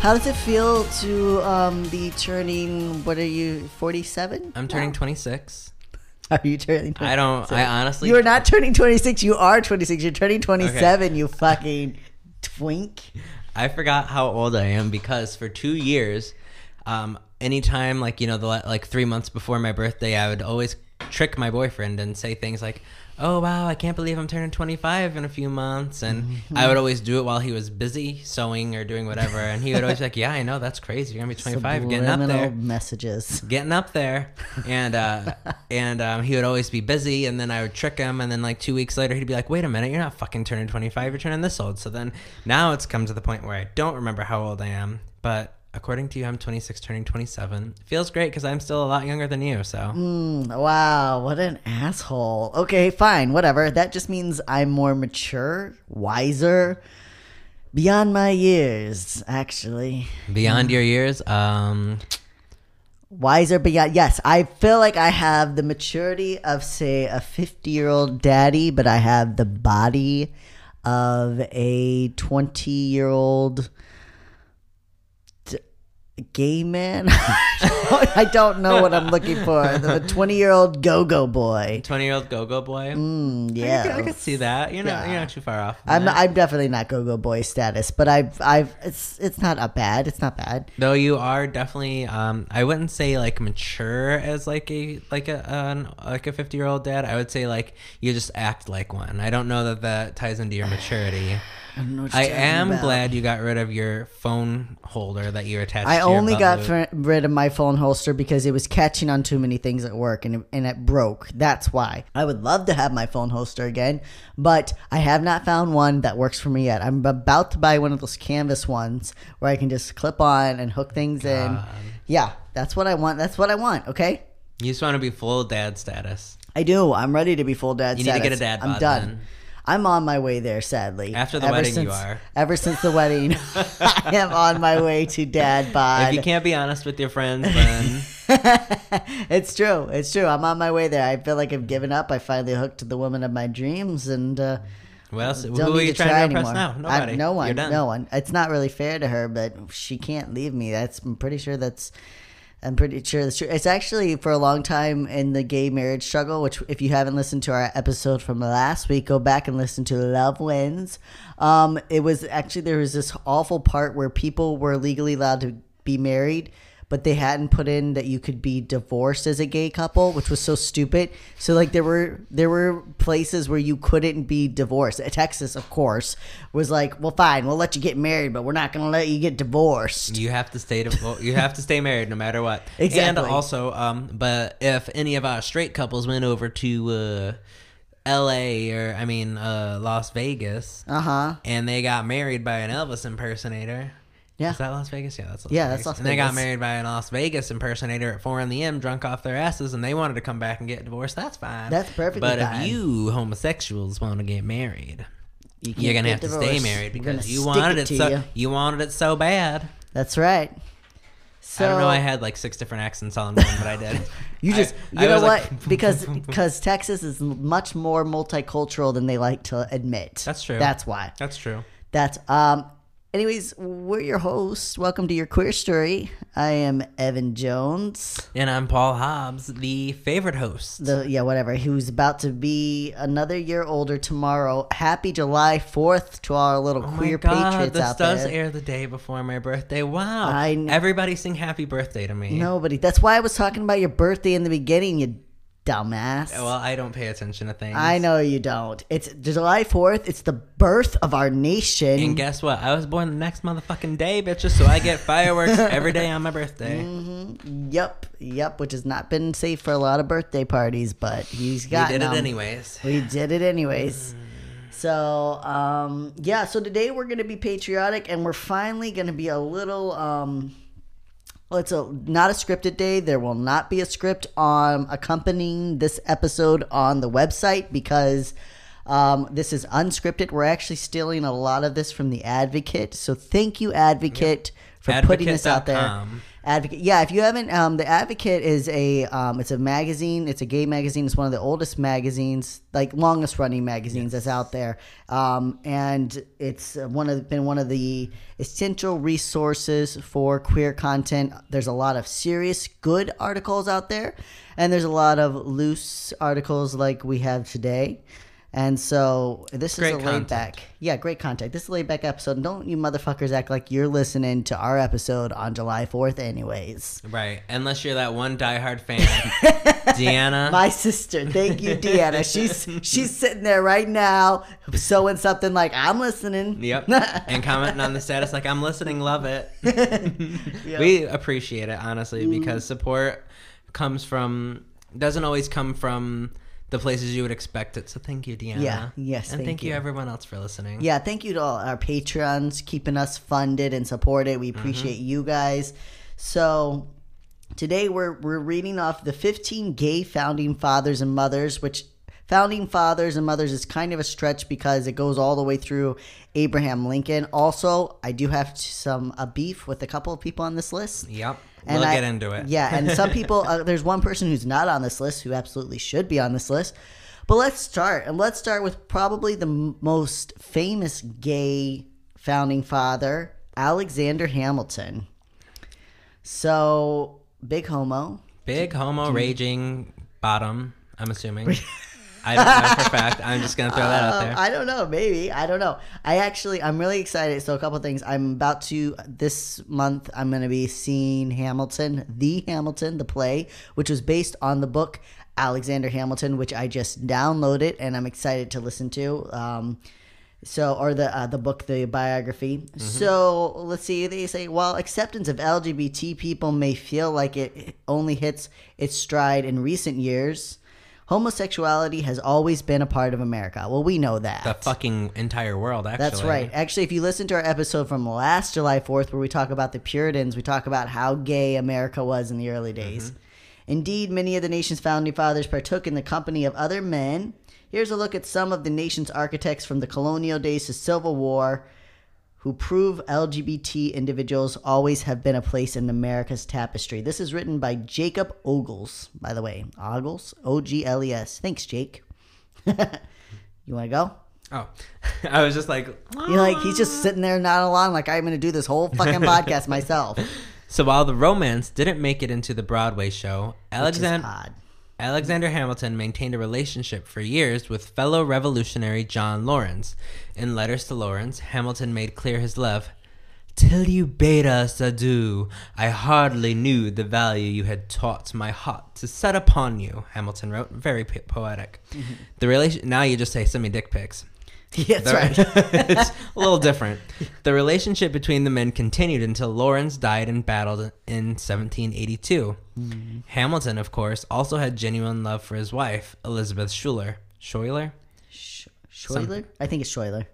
How does it feel to um, be turning, what are you, 47? I'm turning 26. Are you turning I don't, I honestly. You are not turning 26. You are 26. You're turning 27, you fucking twink. I forgot how old I am because for two years, um, anytime like you know the like three months before my birthday, I would always trick my boyfriend and say things like, "Oh wow, I can't believe I'm turning 25 in a few months," and Mm-hmm. I would always do it while he was busy sewing or doing whatever, and he would always be like, "Yeah, I know that's crazy. You're gonna be 25, getting up there." messages. getting up there and uh and um, he would always be busy and then i would trick him and then like two weeks later he'd be like wait a minute you're not fucking turning 25 you're turning this old so then now it's come to the point where i don't remember how old i am but according to you i'm 26 turning 27 feels great because i'm still a lot younger than you so Mm, wow, what an asshole. Okay, fine, whatever. That just means I'm more mature, wiser, beyond my years, actually. beyond your years um Wiser beyond. Yes, I feel like I have the maturity of, say, a 50 year old daddy, but I have the body of a 20 year old gay man. I don't know what I'm looking for. The 20 year old go go boy. 20 year old go-go boy Mm, I, yeah. could, I could see that you're not you're not too far off I'm that. I'm definitely not go go boy status, but I've I've it's it's not a bad. It's not bad. Though you are definitely, um, I wouldn't say like mature as like a like a an, like a fifty year old dad. I would say like you just act like one. I don't know that that ties into your maturity. I don't know what I am about. glad you got rid of your phone holder that you attached. I only got rid of my phone holster because it was catching on too many things at work and it, and it broke. That's why. I would love to have my phone holster again, but I have not found one that works for me yet. I'm about to buy one of those canvas ones where I can just clip on and hook things in. Yeah, that's what I want. That's what I want, okay? You just want to be full dad status. I do. I'm ready to be full dad You need to get a dad I'm done. then. I'm on my way there, sadly. After the wedding, you are. Ever since the wedding, I am on my way to dad bod. If you can't be honest with your friends, then it's true. It's true. I'm on my way there. I feel like I've given up. I finally hooked to the woman of my dreams, and uh, else? don't Who are you to trying try to impress anymore. now? I- Nobody. no one. No one. It's not really fair to her, but she can't leave me. That's. I'm pretty sure that's. I'm pretty sure that's true. It's actually for a long time in the gay marriage struggle. Which, if you haven't listened to our episode from last week, go back and listen to Love Wins. Um, it was actually there was this awful part where people were legally allowed to be married, but they hadn't put in that you could be divorced as a gay couple, which was so stupid. So like there were there were places where you couldn't be divorced. Texas, of course, was like, well, fine, we'll let you get married, but we're not going to let you get divorced. You have to stay well, you have to stay married no matter what. And Exactly. also, um, but if any of our straight couples went over to uh, L.A. or I mean uh, Las Vegas, Uh huh. and they got married by an Elvis impersonator. Yeah. Is that Las Vegas? Yeah, that's Las Yeah, Vegas. that's Las And they got married by an Las Vegas impersonator at 4 in the M, drunk off their asses, and they wanted to come back and get divorced. That's fine. That's perfectly But fine. if you homosexuals want to get married, You you're gonna have to stay married because you wanted it, to so you. you wanted it so bad. That's right. So I don't know. I had like six different accents all in one, but I did. You just, I you know what? like- because because Texas is much more multicultural than they like to admit. That's true. That's why. That's true. That's um. Anyways, we're your hosts. Welcome to your queer story. I am Evan Jones. And I'm Paul Hobbs, the favorite host. The yeah, whatever. Who's about to be another year older tomorrow. Happy July Fourth to our little Oh queer my God, patriots this out does air the day before my birthday. Wow. I kn- Everybody sing happy birthday to me. Nobody. That's why I was talking about your birthday in the beginning. You dumbass. Well, I don't pay attention to things. I know you don't. It's July Fourth. It's the birth of our nation. And guess what? I was born the next motherfucking day, bitches, so I get fireworks every day on my birthday. Yep, yep. Which has not been safe for a lot of birthday parties, but he's got. did it anyways. We did it anyways. So, um, yeah, so today we're going to be patriotic and we're finally going to be a little, um, well, it's a, not a scripted day. There will not be a script on accompanying this episode on the website because um, this is unscripted. We're actually stealing a lot of this from the Advocate. So thank you, Advocate, for putting this out there. Advocate. Yeah, if you haven't, um, the Advocate is a um, it's a magazine. It's a gay magazine. It's one of the oldest magazines, like longest running magazines that's out there. Um, and it's uh, one of been one of the essential resources for queer content. There's a lot of serious, good articles out there, and there's a lot of loose articles like we have today. And so this Great is a laid back, yeah, great content. This is a laid back episode. And don't you motherfuckers act like you're listening to our episode on July 4th, anyways. Right. Unless you're that one diehard fan, Deanna. My sister, thank you, Deanna. She's she's sitting there right now, sewing something like I'm listening. Yep. and commenting on the status like I'm listening, love it. Yep. We appreciate it honestly mm-hmm. because support comes from doesn't always come from the places you would expect it. So thank you, Deanna. Yeah. Yes, And thank thank, you. you. everyone else for listening. Yeah, thank you to all our patrons keeping us funded and supported. We appreciate mm-hmm. you guys. So today we're we're reading off the 15 gay founding fathers and mothers, which founding fathers and mothers is kind of a stretch because it goes all the way through Abraham Lincoln. Also, I do have some a beef with a couple of people on this list. Yep. And we'll I- get into it. Yeah, and some people, uh, there's one person who's not on this list who absolutely should be on this list. But let's start, and let's start with probably the m- most famous gay founding father, Alexander Hamilton. So, big homo. Big homo raging bottom, I'm assuming. I don't know for a fact. I'm just gonna throw that out Um, there. I don't know. Maybe I don't know. I actually, I'm really excited. So a couple things. I'm about to this month. I'm going to be seeing Hamilton, the Hamilton, the play, which was based on the book Alexander Hamilton, which I just downloaded and I'm excited to listen to. Um, so, or the uh, the book, the biography. So let's see. They say while acceptance of LGBT people may feel like it only hits its stride in recent years, homosexuality has always been a part of America. Well, we know that. the fucking entire world, actually. That's right. Actually, if you listen to our episode from last July 4th, where we talk about the Puritans, we talk about how gay America was in the early days. Mm-hmm. Indeed, many of the nation's founding fathers partook in the company of other men. Here's a look at some of the nation's architects from the colonial days to Civil War who prove LGBT individuals always have been a place in America's tapestry. This is written by Jacob Ogles, by the way. Ogles? O G L E S. Thanks, Jake. you want to go? Oh, I was just like, You're like, he's just ah. sitting there nodding along like I'm going to do this whole fucking podcast myself. So while the romance didn't make it into the Broadway show, Alexander. Alexander Hamilton maintained a relationship for years with fellow revolutionary John Laurens. In letters to Laurens, Hamilton made clear his love. Till you bade us adieu, I hardly knew the value you had taught my heart to set upon you. Hamilton wrote, very po- poetic. Mm-hmm. The relation now you just say send me dick pics. Yeah, that's The- right. it's a little different. The relationship between the men continued until Laurens died and battled in 1782. Hamilton, of course, also had genuine love for his wife, Elizabeth Schuyler. Schuyler? Sh- Schuyler? I think it's Schuyler.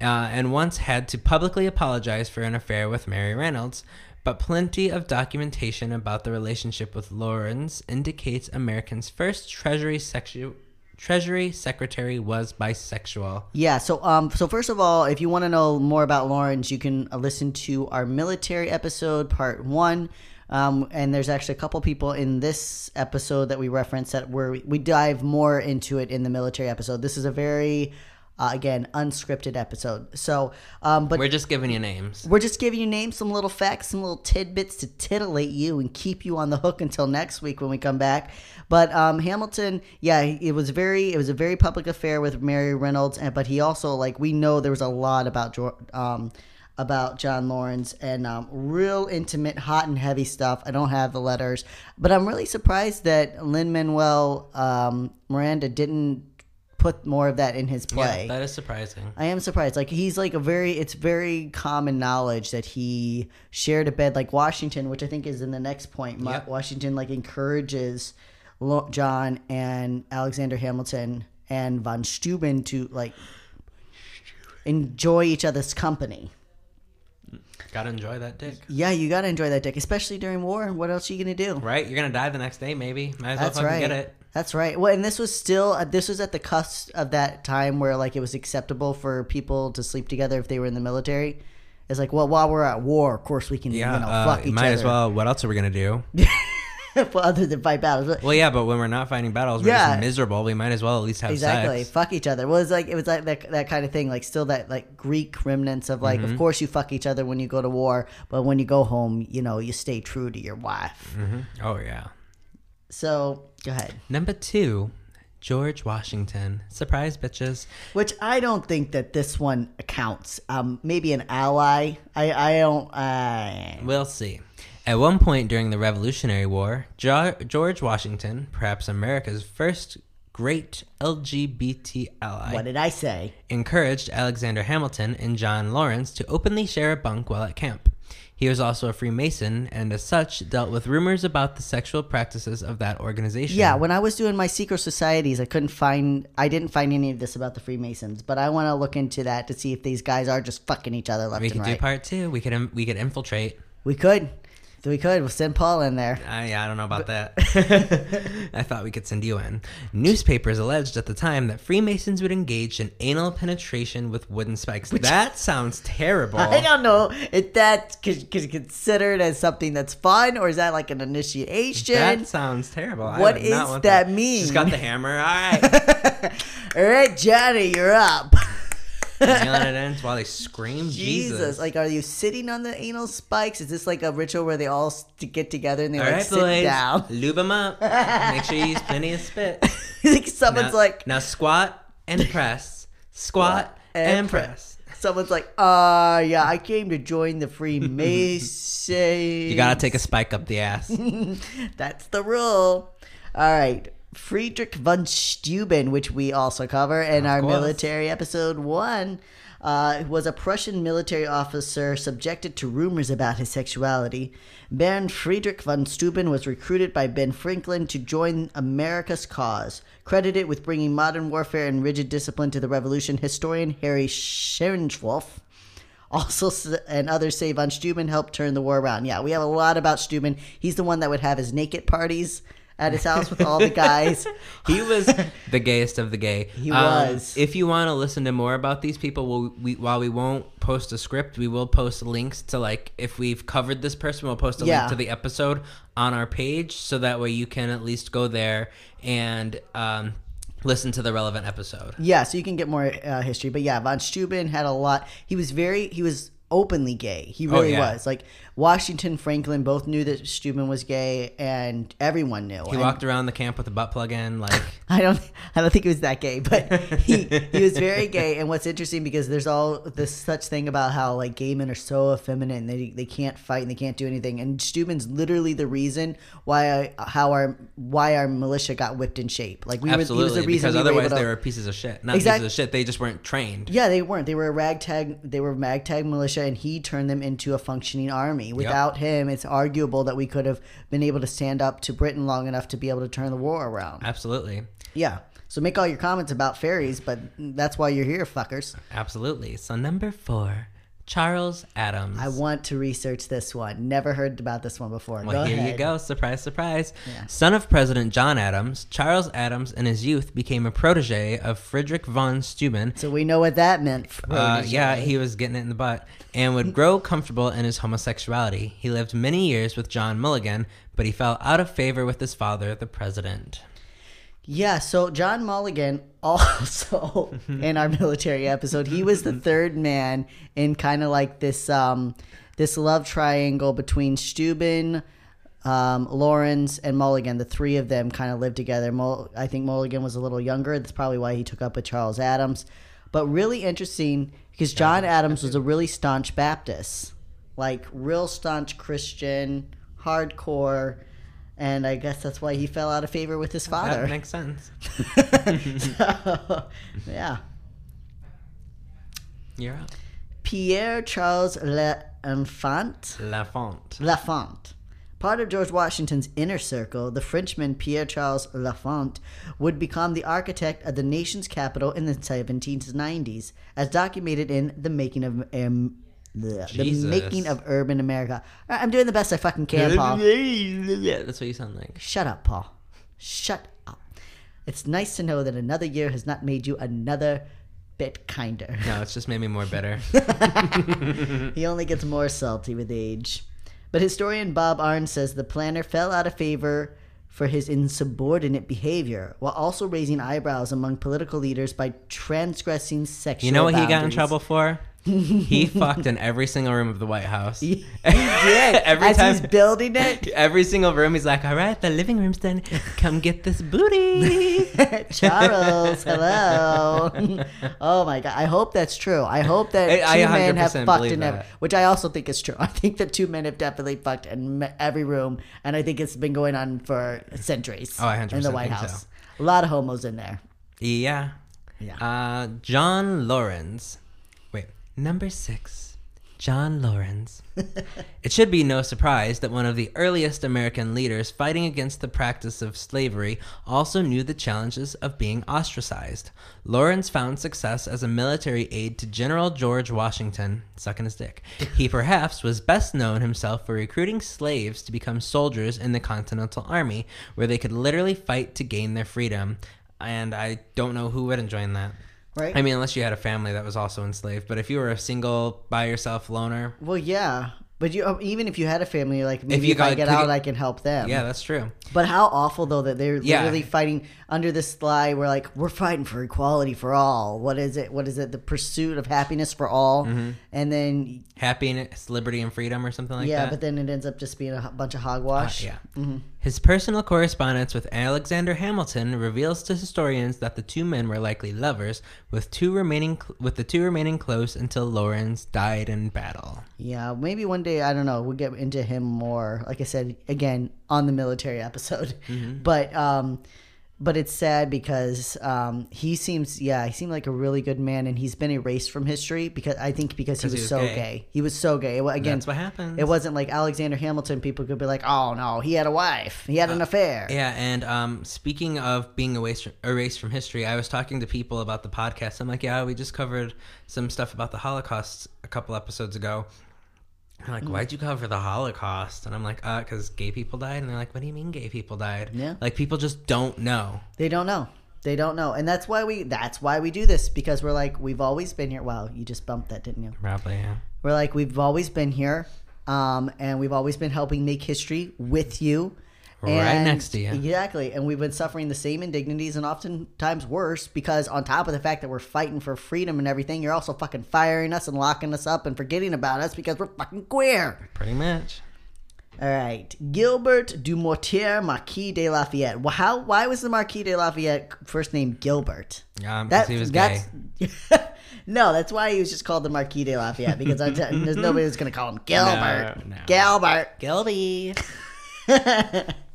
Uh, and once had to publicly apologize for an affair with Mary Reynolds. But plenty of documentation about the relationship with Laurens indicates America's first Treasury sexu- Treasury Secretary was bisexual. Yeah. So, um, so first of all, if you want to know more about Laurens, you can uh, listen to our military episode, part one. Um, and there's actually a couple people in this episode that we reference that where we, we dive more into it in the military episode. This is a very Uh, again, unscripted episode. So, um, but We're just giving you names. we're just giving you names, some little facts, some little tidbits to titillate you and keep you on the hook until next week when we come back. But um, Hamilton, yeah, it was very, it was a very public affair with Mary Reynolds, and but he also like we know there was a lot about um, about John Laurens and um, real intimate, hot and heavy stuff. I don't have the letters, but I'm really surprised that Lin Manuel um, Miranda didn't put more of that in his play. Yeah, that is surprising. I am surprised. Like he's like a very it's very common knowledge that he shared a bed like Washington, which I think is in the next point. Yep. Washington like encourages John and Alexander Hamilton and von Steuben to like enjoy each other's company. Gotta enjoy that dick. Yeah, you got to enjoy that dick, especially during war. What else are you to do? Right? You're gonna die the next day, maybe. Might as well That's fucking right. get it. That's right. Well, and this was still uh, this was at the cusp of that time where like it was acceptable for people to sleep together if they were in the military. It's like, well, while we're at war, of course we can, Yeah, you know, uh, fuck each might other. as well. What else are we gonna do? well, other than fight battles. But- Well, yeah, but when we're not fighting battles, we're Yeah. just miserable. We might as well at least have exactly, sex. fuck each other. Well, it's like it was like that, that kind of thing. Like still that like Greek remnants of like, Mm-hmm. of course you fuck each other when you go to war, but when you go home, you know, you stay true to your wife. hmm Oh yeah. So go ahead. Number two, George Washington. Surprise, bitches. Which I don't think that this one counts. Um, maybe an ally. I I don't. I We'll see. At one point during the Revolutionary War, jo- George Washington, perhaps America's first great LGBT ally, what did I say? encouraged Alexander Hamilton and John Laurens to openly share a bunk while at camp. He was also a Freemason and, as such, dealt with rumors about the sexual practices of that organization. Yeah, when I was doing my secret societies, I couldn't find. I didn't find any of this about the Freemasons, but I want to look into that to see if these guys are just fucking each other left we and could do part two. We could, um, we could infiltrate. we could, we could. We'll send Paul in there. I, yeah, I don't know about that. I thought we could send you in. Newspapers alleged at the time that Freemasons would engage in anal penetration with wooden spikes. that sounds terrible. I don't know if that's c- c- considered as something that's fun, or is that like an initiation? That sounds terrible. I What is that mean? She's got the hammer. All right. All right, Johnny, you're up. Nailing it in while they scream Jesus. Jesus. like, are you sitting on the anal spikes? Is this like a ritual where they all to get together and they All like right, sit boys. down? Lube them up. Make sure you use plenty of spit. like someone's now, like, now squat and press. Squat and and press. press. someone's like, uh, yeah, I came to join the Freemasons. You gotta take a spike up the ass. That's the rule. All right. Friedrich von Steuben, which we also cover in our course. military episode one, uh, was a Prussian military officer subjected to rumors about his sexuality. Baron Friedrich von Steuben was recruited by Ben Franklin to join America's cause. Credited with bringing modern warfare and rigid discipline to the revolution, historian Harry Scherenschwolf also and others say von Steuben helped turn the war around. Yeah, we have a lot about Steuben. He's the one that would have his naked parties at his house with all the guys. He was the gayest of the gay. He Um, was. If you want to listen to more about these people, we'll, we, while we won't post a script, we will post links to like if we've covered this person, we'll post a Yeah. link to the episode on our page, so that way you can at least go there and um, listen to the relevant episode. Yeah, so you can get more uh, history. But yeah, von Steuben had a lot. He was very, he was openly gay. He oh, really yeah. was. Like Washington, Franklin both knew that Steuben was gay, and everyone knew. He And walked around the camp with a butt plug in, like I don't, I don't think he was that gay, but he he was very gay. And what's interesting because there's all this such thing about how like gay men are so effeminate and they they can't fight and they can't do anything. And Steuben's literally the reason why I, how our why our militia got whipped in shape. Like we were, he was absolutely the reason because we were otherwise to, they were pieces of shit. Not pieces of shit. They just weren't trained. Yeah, they weren't. They were a ragtag. They were ragtag militia, and he turned them into a functioning army. Without him, it's arguable that we could have been able to stand up to Britain long enough to be able to turn the war around. Absolutely. Yeah. So make all your comments about fairies, but that's why you're here, fuckers. Absolutely. So number four, Charles Adams. I want to research this one. Never heard about this one before. Well, go here ahead. you go. Surprise, surprise. Yeah. Son of President John Adams, Charles Adams in his youth became a protege of Friedrich von Steuben. So we know what that meant. Uh, yeah, he was getting it in the butt and would grow comfortable in his homosexuality. He lived many years with John Mulligan, but he fell out of favor with his father, the president. Yeah, so John Mulligan also in our military episode, he was the third man in kind of like this um this love triangle between Steuben, um, Laurens, and Mulligan. The three of them kind of lived together. Mul- I think Mulligan was a little younger. That's probably why he took up with Charles Adams. But really interesting because John Adams was a really staunch Baptist, like real staunch Christian, hardcore. And I guess that's why he fell out of favor with his father. That makes sense. so, yeah. You're up. Pierre Charles L'Enfant. Lafont. Lafont. Part of George Washington's inner circle, the Frenchman Pierre Charles Lafont would become the architect of the nation's capital in the 1790s, as documented in The Making of um, the, the Making of Urban America. I'm doing the best I fucking can, Paul. Yeah, that's what you sound like. Shut up, Paul. Shut up. It's nice to know that another year has not made you another bit kinder. No, it's just made me more bitter. he only gets more salty with age. But historian Bob Arns says the planner fell out of favor for his insubordinate behavior, while also raising eyebrows among political leaders by transgressing sexual. You know what he got in trouble for? He fucked in every single room of the White House. He did. every As time he's building it, Every single room, he's like, "All right, the living room's done. Come get this booty." Charles, hello. oh my god! I hope that's true. I hope that I- I two men have fucked in every, which I also think is true. I think that two men have definitely fucked in every room, and I think it's been going on for centuries. Oh, I 100% in the White House. so. A lot of homos in there. yeah. Yeah. Uh, John Laurens. Number six. John Laurens. it should be no surprise that one of the earliest American leaders fighting against the practice of slavery also knew the challenges of being ostracized. Laurens found success as a military aide to General George Washington, sucking his dick. He perhaps was best known himself for recruiting slaves to become soldiers in the Continental Army, where they could literally fight to gain their freedom. And I don't know who wouldn't join that. Right. I mean, unless you had a family that was also enslaved. But if you were a single, by yourself loner, well, yeah. But you, um, even if you had a family, like maybe if, you I got- get out, I can help them. yeah, that's true. But how awful though that they're Yeah. literally fighting under this lie. We're like, we're fighting for equality for all. What is it? What is it? The pursuit of happiness for all. Mm-hmm. And then Happiness, liberty, and freedom, or something like yeah, that. Yeah, but then it ends up just being a bunch of hogwash. Uh, yeah. His personal correspondence with Alexander Hamilton reveals to historians that the two men were likely lovers, with two remaining cl- with the two remaining close until Laurens died in battle. Yeah, maybe one day I don't know. We'll get into him more. Like I said again on the military episode, Mm-hmm. but um, but it's sad because um, he seems yeah he seemed like a really good man and he's been erased from history because I think because he was, he was so gay. gay. He was so gay. It Again, That's what happens. It wasn't like Alexander Hamilton. People could be like, oh no, he had a wife, he had an affair. Yeah, and um, speaking of being erased from history, I was talking to people about the podcast. I'm like, yeah, we just covered some stuff about the Holocaust a couple episodes ago. They're Mm. like, why'd you cover the Holocaust? And I'm like, uh, because gay people died. And they're like, what do you mean gay people died? Yeah. Like, people just don't know. They don't know. They don't know, and that's why we that's why we do this because we're like we've always been here. Wow, you just bumped that, didn't you? Probably, yeah. We're like we've always been here, um, and we've always been helping make history with you. Right next to you. Exactly. And we've been suffering the same indignities and oftentimes worse because, on top of the fact that we're fighting for freedom and everything, you're also fucking firing us and locking us up and forgetting about us because we're fucking queer. Pretty much. All right. Gilbert du Mortier Marquis de Lafayette. Well, how, why was the Marquis de Lafayette first name Gilbert? Um, 'cause he was gay. that's- no, that's why he was just called the Marquis de Lafayette because I, there's nobody that's going to call him Gilbert. no. Gilbert. Gilby.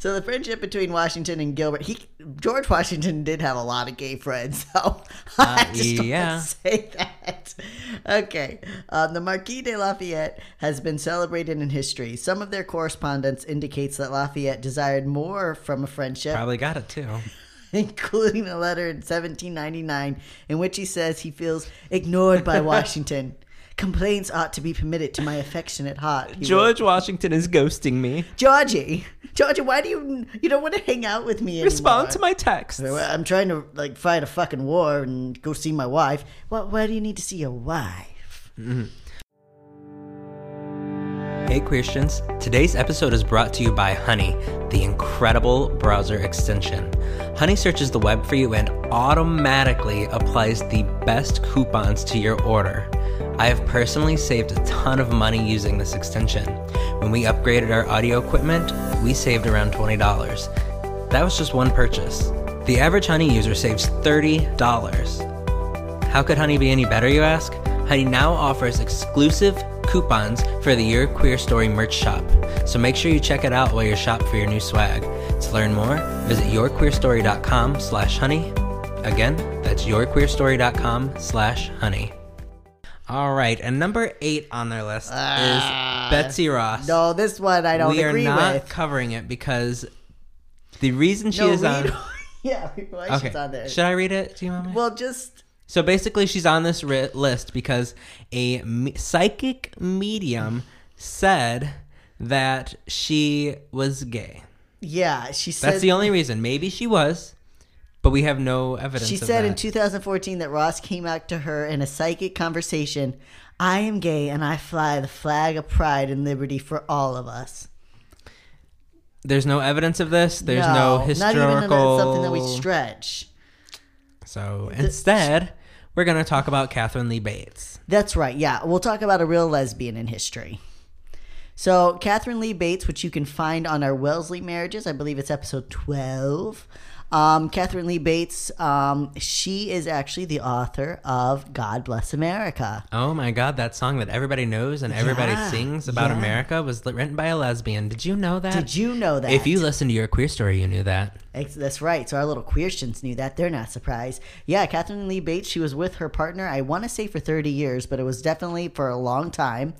So the friendship between Washington and Gilbert, he George Washington did have a lot of gay friends. So I Uh, just yeah. want to say that. Okay, um, the Marquis de Lafayette has been celebrated in history. Some of their correspondence indicates that Lafayette desired more from a friendship, Probably got it too. including a letter in 1799 in which he says he feels ignored by Washington. Complaints ought to be permitted to my affectionate heart. he wrote. George Washington is ghosting me. Georgie, Georgie, why do you you don't want to hang out with me Respond anymore? to my texts. I'm trying to like fight a fucking war and go see my wife. Well, why do you need to see your wife? Mm-hmm. Hey Christians, today's episode is brought to you by Honey, the incredible browser extension. Honey searches the web for you and automatically applies the best coupons to your order. I have personally saved a ton of money using this extension. When we upgraded our audio equipment, we saved around $20. That was just one purchase. The average Honey user saves $30. How could Honey be any better, you ask? Honey now offers exclusive coupons for the Your Queer Story merch shop. So make sure you check it out while you shop for your new swag. To learn more, visit yourqueerstory.com slash honey. Again, that's yourqueerstory.com slash honey. All right, and number eight on their list is ah. Betsy Ross. No, this one I don't we are not with. covering it because the reason she No, is on. yeah, why Okay, she's on there. should I read it? Do you want me? well, just So basically, she's on this ri- list because a me- psychic medium said that she was gay. yeah, she said. That's the only reason. Maybe she was, but we have no evidence. She said in 2014 that Ross came out to her in a psychic conversation. I am gay and I fly the flag of pride and liberty for all of us. There's no evidence of this. There's no, not historical. even that- something that we stretch. So instead, we're going to talk about Katharine Lee Bates. That's right. Yeah, we'll talk about a real lesbian in history. So, Katharine Lee Bates, which you can find on our Wellesley marriages, I believe it's episode 12. Um, Katharine Lee Bates, um, she is actually the author of God Bless America. Oh my God, that song that everybody knows and everybody Yeah, sings about yeah. America was written by a lesbian. Did you know that? Did you know that? If you listened to your queer story, you knew that. That's right. So our little queerstons knew that. They're not surprised. Yeah, Katharine Lee Bates, she was with her partner, I want to say for 30 years, but it was definitely for a long time.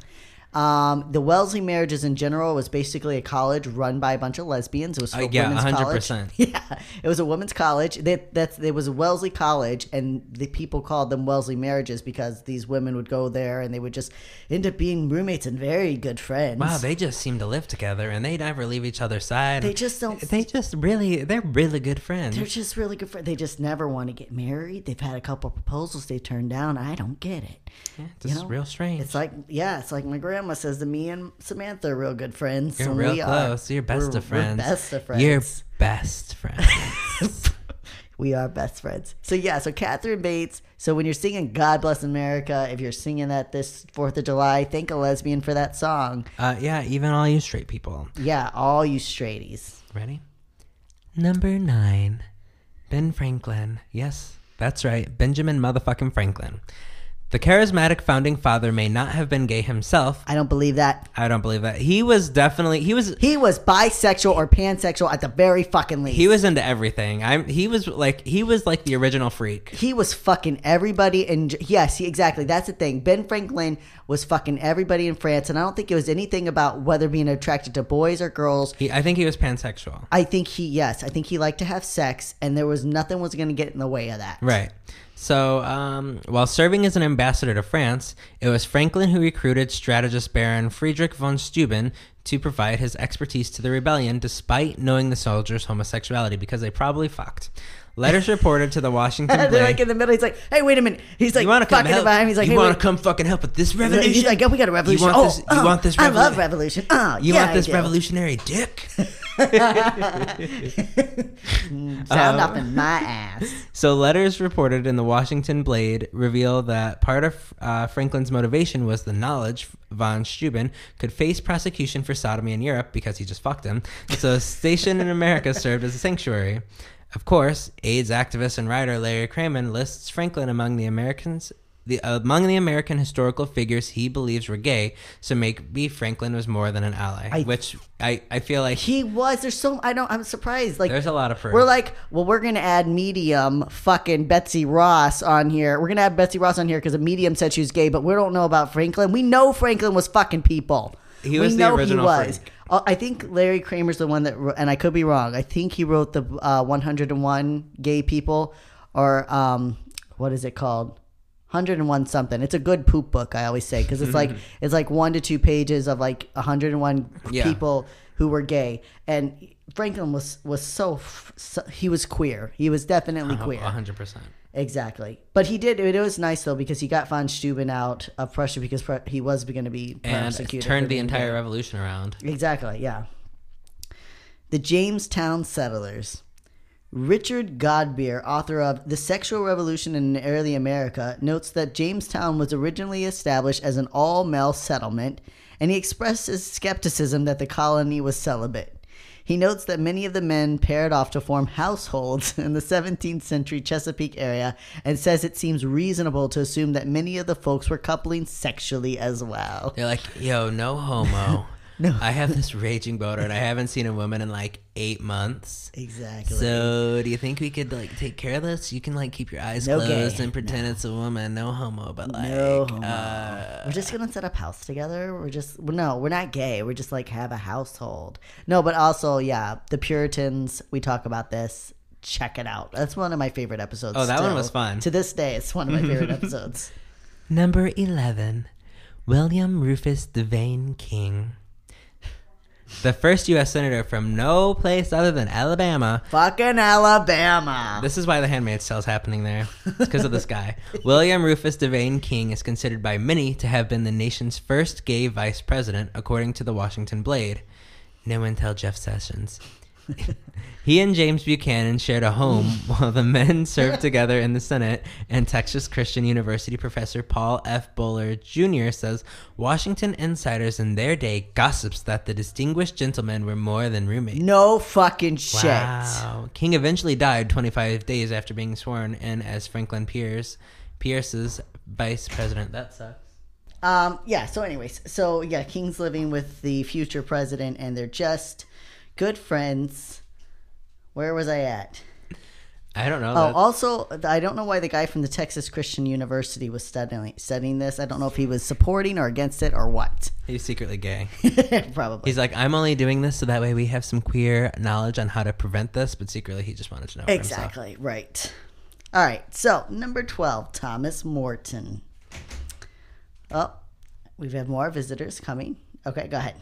Um, the Wellesley marriages in general was basically a college run by a bunch of lesbians. It was for Uh, yeah, women's 100%. college. Yeah, it was a women's college. That that's it was a Wellesley college, and the people called them Wellesley marriages because these women would go there and they would just end up being roommates and very good friends. Wow, they just seem to live together and they never leave each other's side. They just don't- They just really, they're really good friends. They're just really good friends. They just never want to get married. They've had a couple proposals they turned down. I don't get it. yeah, this is know, real strange. It's like yeah, it's like my grandma says to me and Samantha are real good friends. You're and real we are. close. You're best of friends. We're best of friends. You're best friends. we are best friends. So yeah, so Katharine Bates. So when you're singing "God Bless America," if you're singing that this Fourth of July, thank a lesbian for that song. uh, yeah, even all you straight people. Yeah, all you straighties. Ready? Number nine, Ben Franklin. Yes, that's right, Benjamin motherfucking Franklin. The charismatic founding father may not have been gay himself. I don't believe that. I don't believe that. He was definitely he was He was bisexual or pansexual at the very fucking least. he was into everything. I'm he was like he was like the original freak. he was fucking everybody and yes he, exactly that's the thing ben franklin was fucking everybody in france and i don't think it was anything about whether being attracted to boys or girls He, I think he was pansexual. i think he yes i think he liked to have sex and there was nothing was going to get in the way of that Right. So, um, while serving as an ambassador to France, it was Franklin who recruited strategist Baron Friedrich von Steuben to provide his expertise to the rebellion, despite knowing the soldiers' homosexuality, because they probably fucked. Letters reported to the Washington they're Blade. like in the middle he's like hey wait a minute he's like you want to come help? him he's like you hey, want to come fucking help with this revolution? he's like, oh, we got a revolution. You want oh, this? You oh, want this? Revolution? I love revolution. Oh, You yeah, want this revolutionary dick? Sound off in my ass. So, letters reported in the Washington Blade reveal that part of uh, Franklin's motivation was the knowledge von Steuben could face prosecution for sodomy in Europe because he just fucked him. So, a station in America served as a sanctuary. Of course, AIDS activist and writer Larry Kramer lists Franklin among the Americans. The, among the American historical figures he believes were gay, so maybe Franklin was more than an ally. I- which I, I feel like He was. There's so I don't. I'm surprised. Like there's a lot of proof. We're like, well, we're gonna add medium fucking Betsy Ross on here. We're gonna add Betsy Ross on here because a medium said she was gay, but we don't know about Franklin. We know Franklin was fucking people. He we was the know original he was. Uh, I think Larry Kramer's the one that, wrote- and I could be wrong. I think he wrote the uh, 101 gay people, or um, what is it called? 101 something. It's a good poop book. I always say because it's like it's like one to two pages of like 101 Yeah. people who were gay, and Franklin was was so, so he was queer. He was definitely queer. hundred percent. Exactly. But he did. It was nice though because he got von Steuben out of Prussia because he was going to be And prosecuted. for turned the entire revolution around. Exactly. Yeah. The Jamestown settlers. Richard Godbeer, author of The Sexual Revolution in Early America, notes that Jamestown was originally established as an all male settlement, and he expresses skepticism that the colony was celibate. He notes that many of the men paired off to form households in the 17th century Chesapeake area and says it seems reasonable to assume that many of the folks were coupling sexually as well. They're like, yo, no homo. No. I have this raging boner and I haven't seen a woman in like eight months. Exactly. So, do you think we could like take care of this? You can like keep your eyes No closed gay. and pretend it's a woman. No homo, but like, no homo. uh, we're just gonna set up house together. We're just well, no, we're not gay. We're just like have a household. No, but also yeah, the Puritans. We talk about this. Check it out. That's one of my favorite episodes. Oh, that one still. was fun. To this day, it's one of my favorite episodes. number eleven, William Rufus Devane King, the first U.S. senator from no place other than Alabama. Fucking Alabama. This is why the Handmaid's Tale is happening there. It's because of this guy. William Rufus Devane King is considered by many to have been the nation's first gay vice president, according to the Washington Blade. No one tell Jeff Sessions. he and James Buchanan shared a home while the men served together in the Senate, and Texas Christian University professor Paul F. Boller Jr. says Washington insiders in their day gossips that the distinguished gentlemen were more than roommates. no fucking shit. Wow. King eventually died 25 days after being sworn in as Franklin Pierce, Pierce's vice president. That sucks. Um, yeah, so anyways, so yeah, King's living with the future president and they're just good friends. Where was I at? I don't know. Oh, that- also, I don't know why the guy from the Texas Christian University was studying studying this. I don't know if he was supporting or against it or what. he's secretly gay. Probably. He's like, I'm only doing this so that way we have some queer knowledge on how to prevent this, but secretly he just wanted to know exactly right. All right. So number twelve, Thomas Morton. Oh, we've had more visitors coming. Okay, go ahead.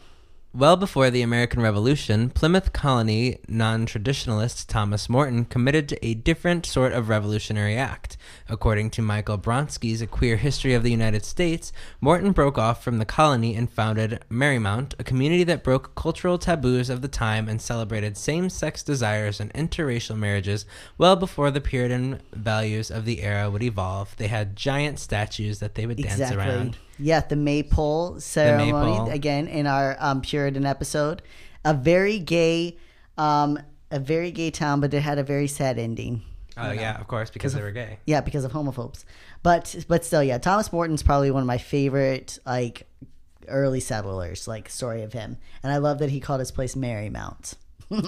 Well before the American Revolution, Plymouth colony non traditionalist Thomas Morton committed to a different sort of revolutionary act. According to Michael Bronski's A Queer History of the United States, Morton broke off from the colony and founded Merrymount, a community that broke cultural taboos of the time and celebrated same sex desires and interracial marriages well before the Puritan values of the era would evolve. They had giant statues that they would dance Exactly. around. Yeah, the maypole ceremony maypole. again in our um, Puritan episode. A very gay, um, a very gay town, but it had a very sad ending. Oh, yeah, of course, because they were gay. Yeah, because of homophobes. But but still, yeah, Thomas Morton's probably one of my favorite like early settlers, like story of him. And I love that he called his place Merrymount.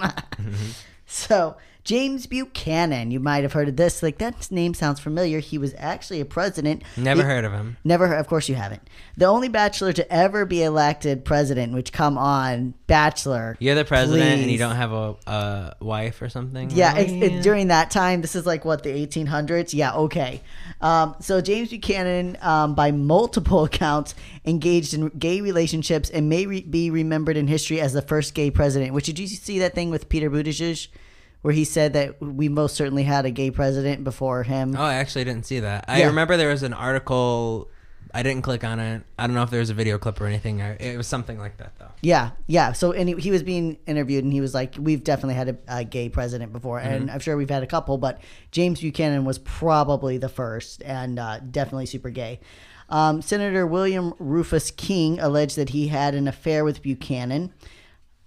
So James Buchanan, you might have heard of this. Like that name sounds familiar. He was actually a president. Never He- heard of him. Never, heard- of course you haven't. The only bachelor to ever be elected president. Which come on, bachelor. You're the president and you don't have a, a wife or something? Yeah, it's, it, during that time, this is like what the 1800s. Yeah, okay. Um, so James Buchanan, um, by multiple accounts, engaged in gay relationships and may re- be remembered in history as the first gay president. Which did you see that thing with Peter Buttigieg, where he said that we most certainly had a gay president before him? Oh, I actually didn't see that. I Yeah. remember there was an article. I didn't click on it. I don't know if there was a video clip or anything. I- It was something like that, though. Yeah, yeah. So and he, he was being interviewed, and he was like, "We've definitely had a, a gay president before, and I'm sure we've had a couple, but James Buchanan was probably the first, and uh, definitely super gay." Um, Senator William Rufus King alleged that he had an affair with Buchanan.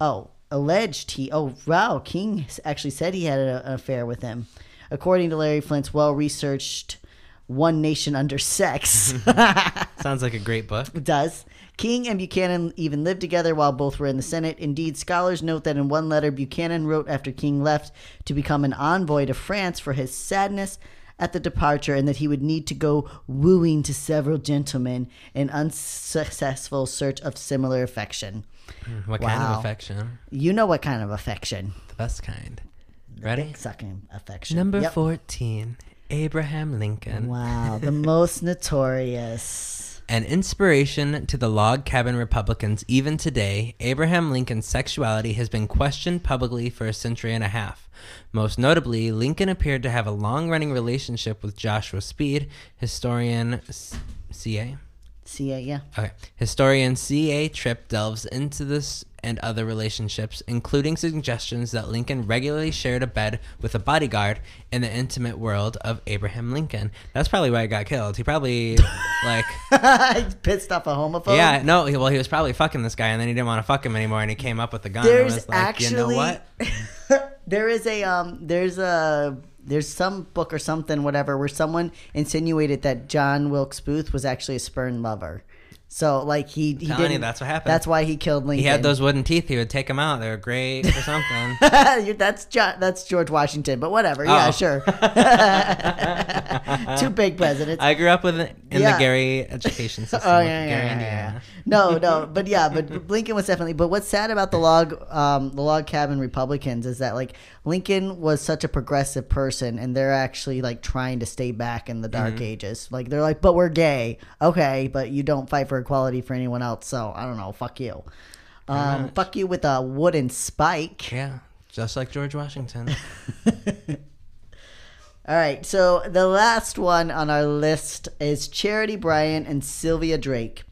Oh, alleged he. Oh, wow. King actually said he had a- an affair with him, according to Larry Flynt's well-researched "One Nation Under Sex." Sounds like a great book. It does. King and Buchanan even lived together while both were in the Senate. Indeed, scholars note that in one letter Buchanan wrote after King left to become an envoy to France for his sadness at the departure and that he would need to go wooing to several gentlemen in unsuccessful search of similar affection. Mm, what kind of affection? You know what kind of affection? The best kind. Ready? Sucking affection. Number Yep. 14, Abraham Lincoln. Wow, the most notorious. An inspiration to the log cabin Republicans even today, Abraham Lincoln's sexuality has been questioned publicly for a century and a half. Most notably, Lincoln appeared to have a long running relationship with Joshua Speed, historian C- CA. CA, yeah. Okay. Historian C.A. Tripp delves into this and other relationships, including suggestions that Lincoln regularly shared a bed with a bodyguard in the intimate world of Abraham Lincoln. That's probably why he got killed. He probably, like, pissed off a homophobe. yeah, no, he- well, he was probably fucking this guy and then he didn't want to fuck him anymore and he came up with a gun There's and was like, actually you know what? there is a um there's a there's some book or something whatever where someone insinuated that John Wilkes Booth was actually a sperm lover. So like he he Telling you, didn't. that's what happened. That's why he killed Lincoln. He had those wooden teeth. He would take them out. They were great for something. That's John, that's George Washington, but whatever. Yeah, Oh. sure. Two big presidents. I grew up with in Yeah. the Gary education system. Oh yeah, Gary, yeah, yeah, yeah. No, no, but yeah, but Lincoln was definitely. But what's sad about the log, um, the log cabin Republicans is that like Lincoln was such a progressive person, and they're actually like trying to stay back in the dark Mm-hmm. ages. Like they're like, but we're gay, okay, but you don't fight for equality for anyone else. So I don't know, fuck you. Um, fuck you with a wooden spike. Yeah, just like George Washington. All right, so the last one on our list is Charity Bryant and Sylvia Drake.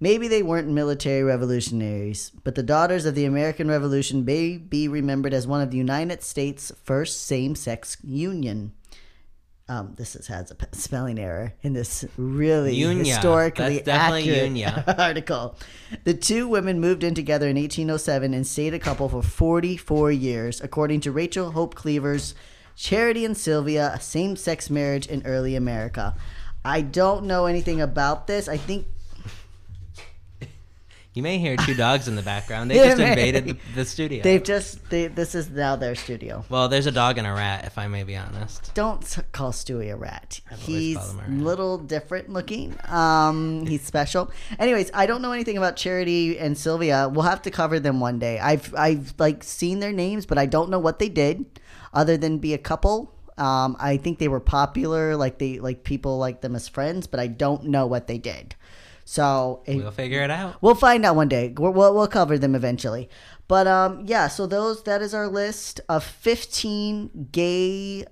Maybe they weren't military revolutionaries, but the daughters of the American Revolution may be remembered as one of the United States' first same sex union. Um, this is, has a spelling error in this really Unya. historically accurate article. The two women moved in together in 1807 and stayed a couple for 44 years, according to Rachel Hope Cleves's Charity and Sylvia, a same sex marriage in early America. I don't know anything about this. I think You may hear two dogs in the background. They Yeah, just invaded the, the studio. they've just, they, this is now their studio. well, there's a dog and a rat, if I may be honest. Don't call Stewie a rat. always He's a a rat. little different looking. Um, he's special. Anyways, I don't know anything about Charity and Sylvia. We'll have to cover them one day. I've I've like seen their names, but I don't know what they did, other than be a couple. Um, I think they were popular, like they like people like them as friends, but I don't know what they did. So it, We'll figure it out. We'll find out one day. We'll, we'll, we'll cover them eventually. But um, yeah. So those that is our list of fifteen gay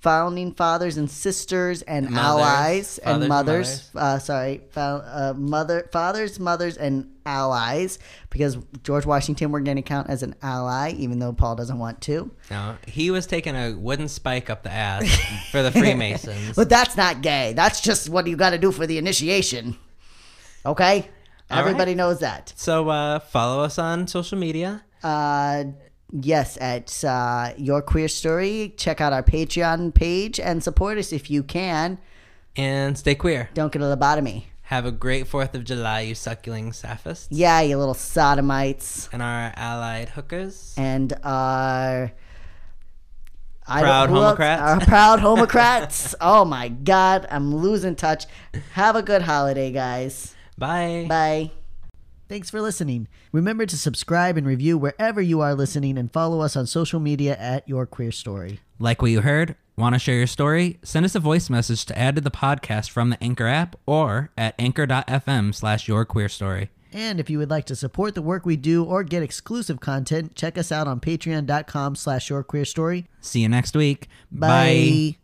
founding fathers and sisters and Mothers. allies and and mothers. Uh, sorry, fo- uh, mother, fathers, mothers, and allies. Because George Washington, we're going to count as an ally, even though Paul doesn't want to. No, he was taking a wooden spike up the ass for the Freemasons. But that's not gay. That's just what you got to do for the initiation. Okay, All everybody right. knows that. so uh, follow us on social media. Uh, yes, at uh, Your Queer Story. Check out our Patreon page and support us if you can. And stay queer. Don't get a lobotomy. Have a great 4th of July, you suckling sapphists. Yeah, you little sodomites. And our allied hookers. And our. I Proud else? homocrats. Our proud homocrats. oh my God, I'm losing touch. Have a good holiday, guys. Bye. Bye. Thanks for listening. Remember to subscribe and review wherever you are listening and follow us on social media at Your Queer Story. Like what you heard? Want to share your story? Send us a voice message to add to the podcast from the Anchor app or at anchor.fm slash your queer story. And if you would like to support the work we do or get exclusive content, check us out on patreon.com slash your queer story. See you next week. Bye.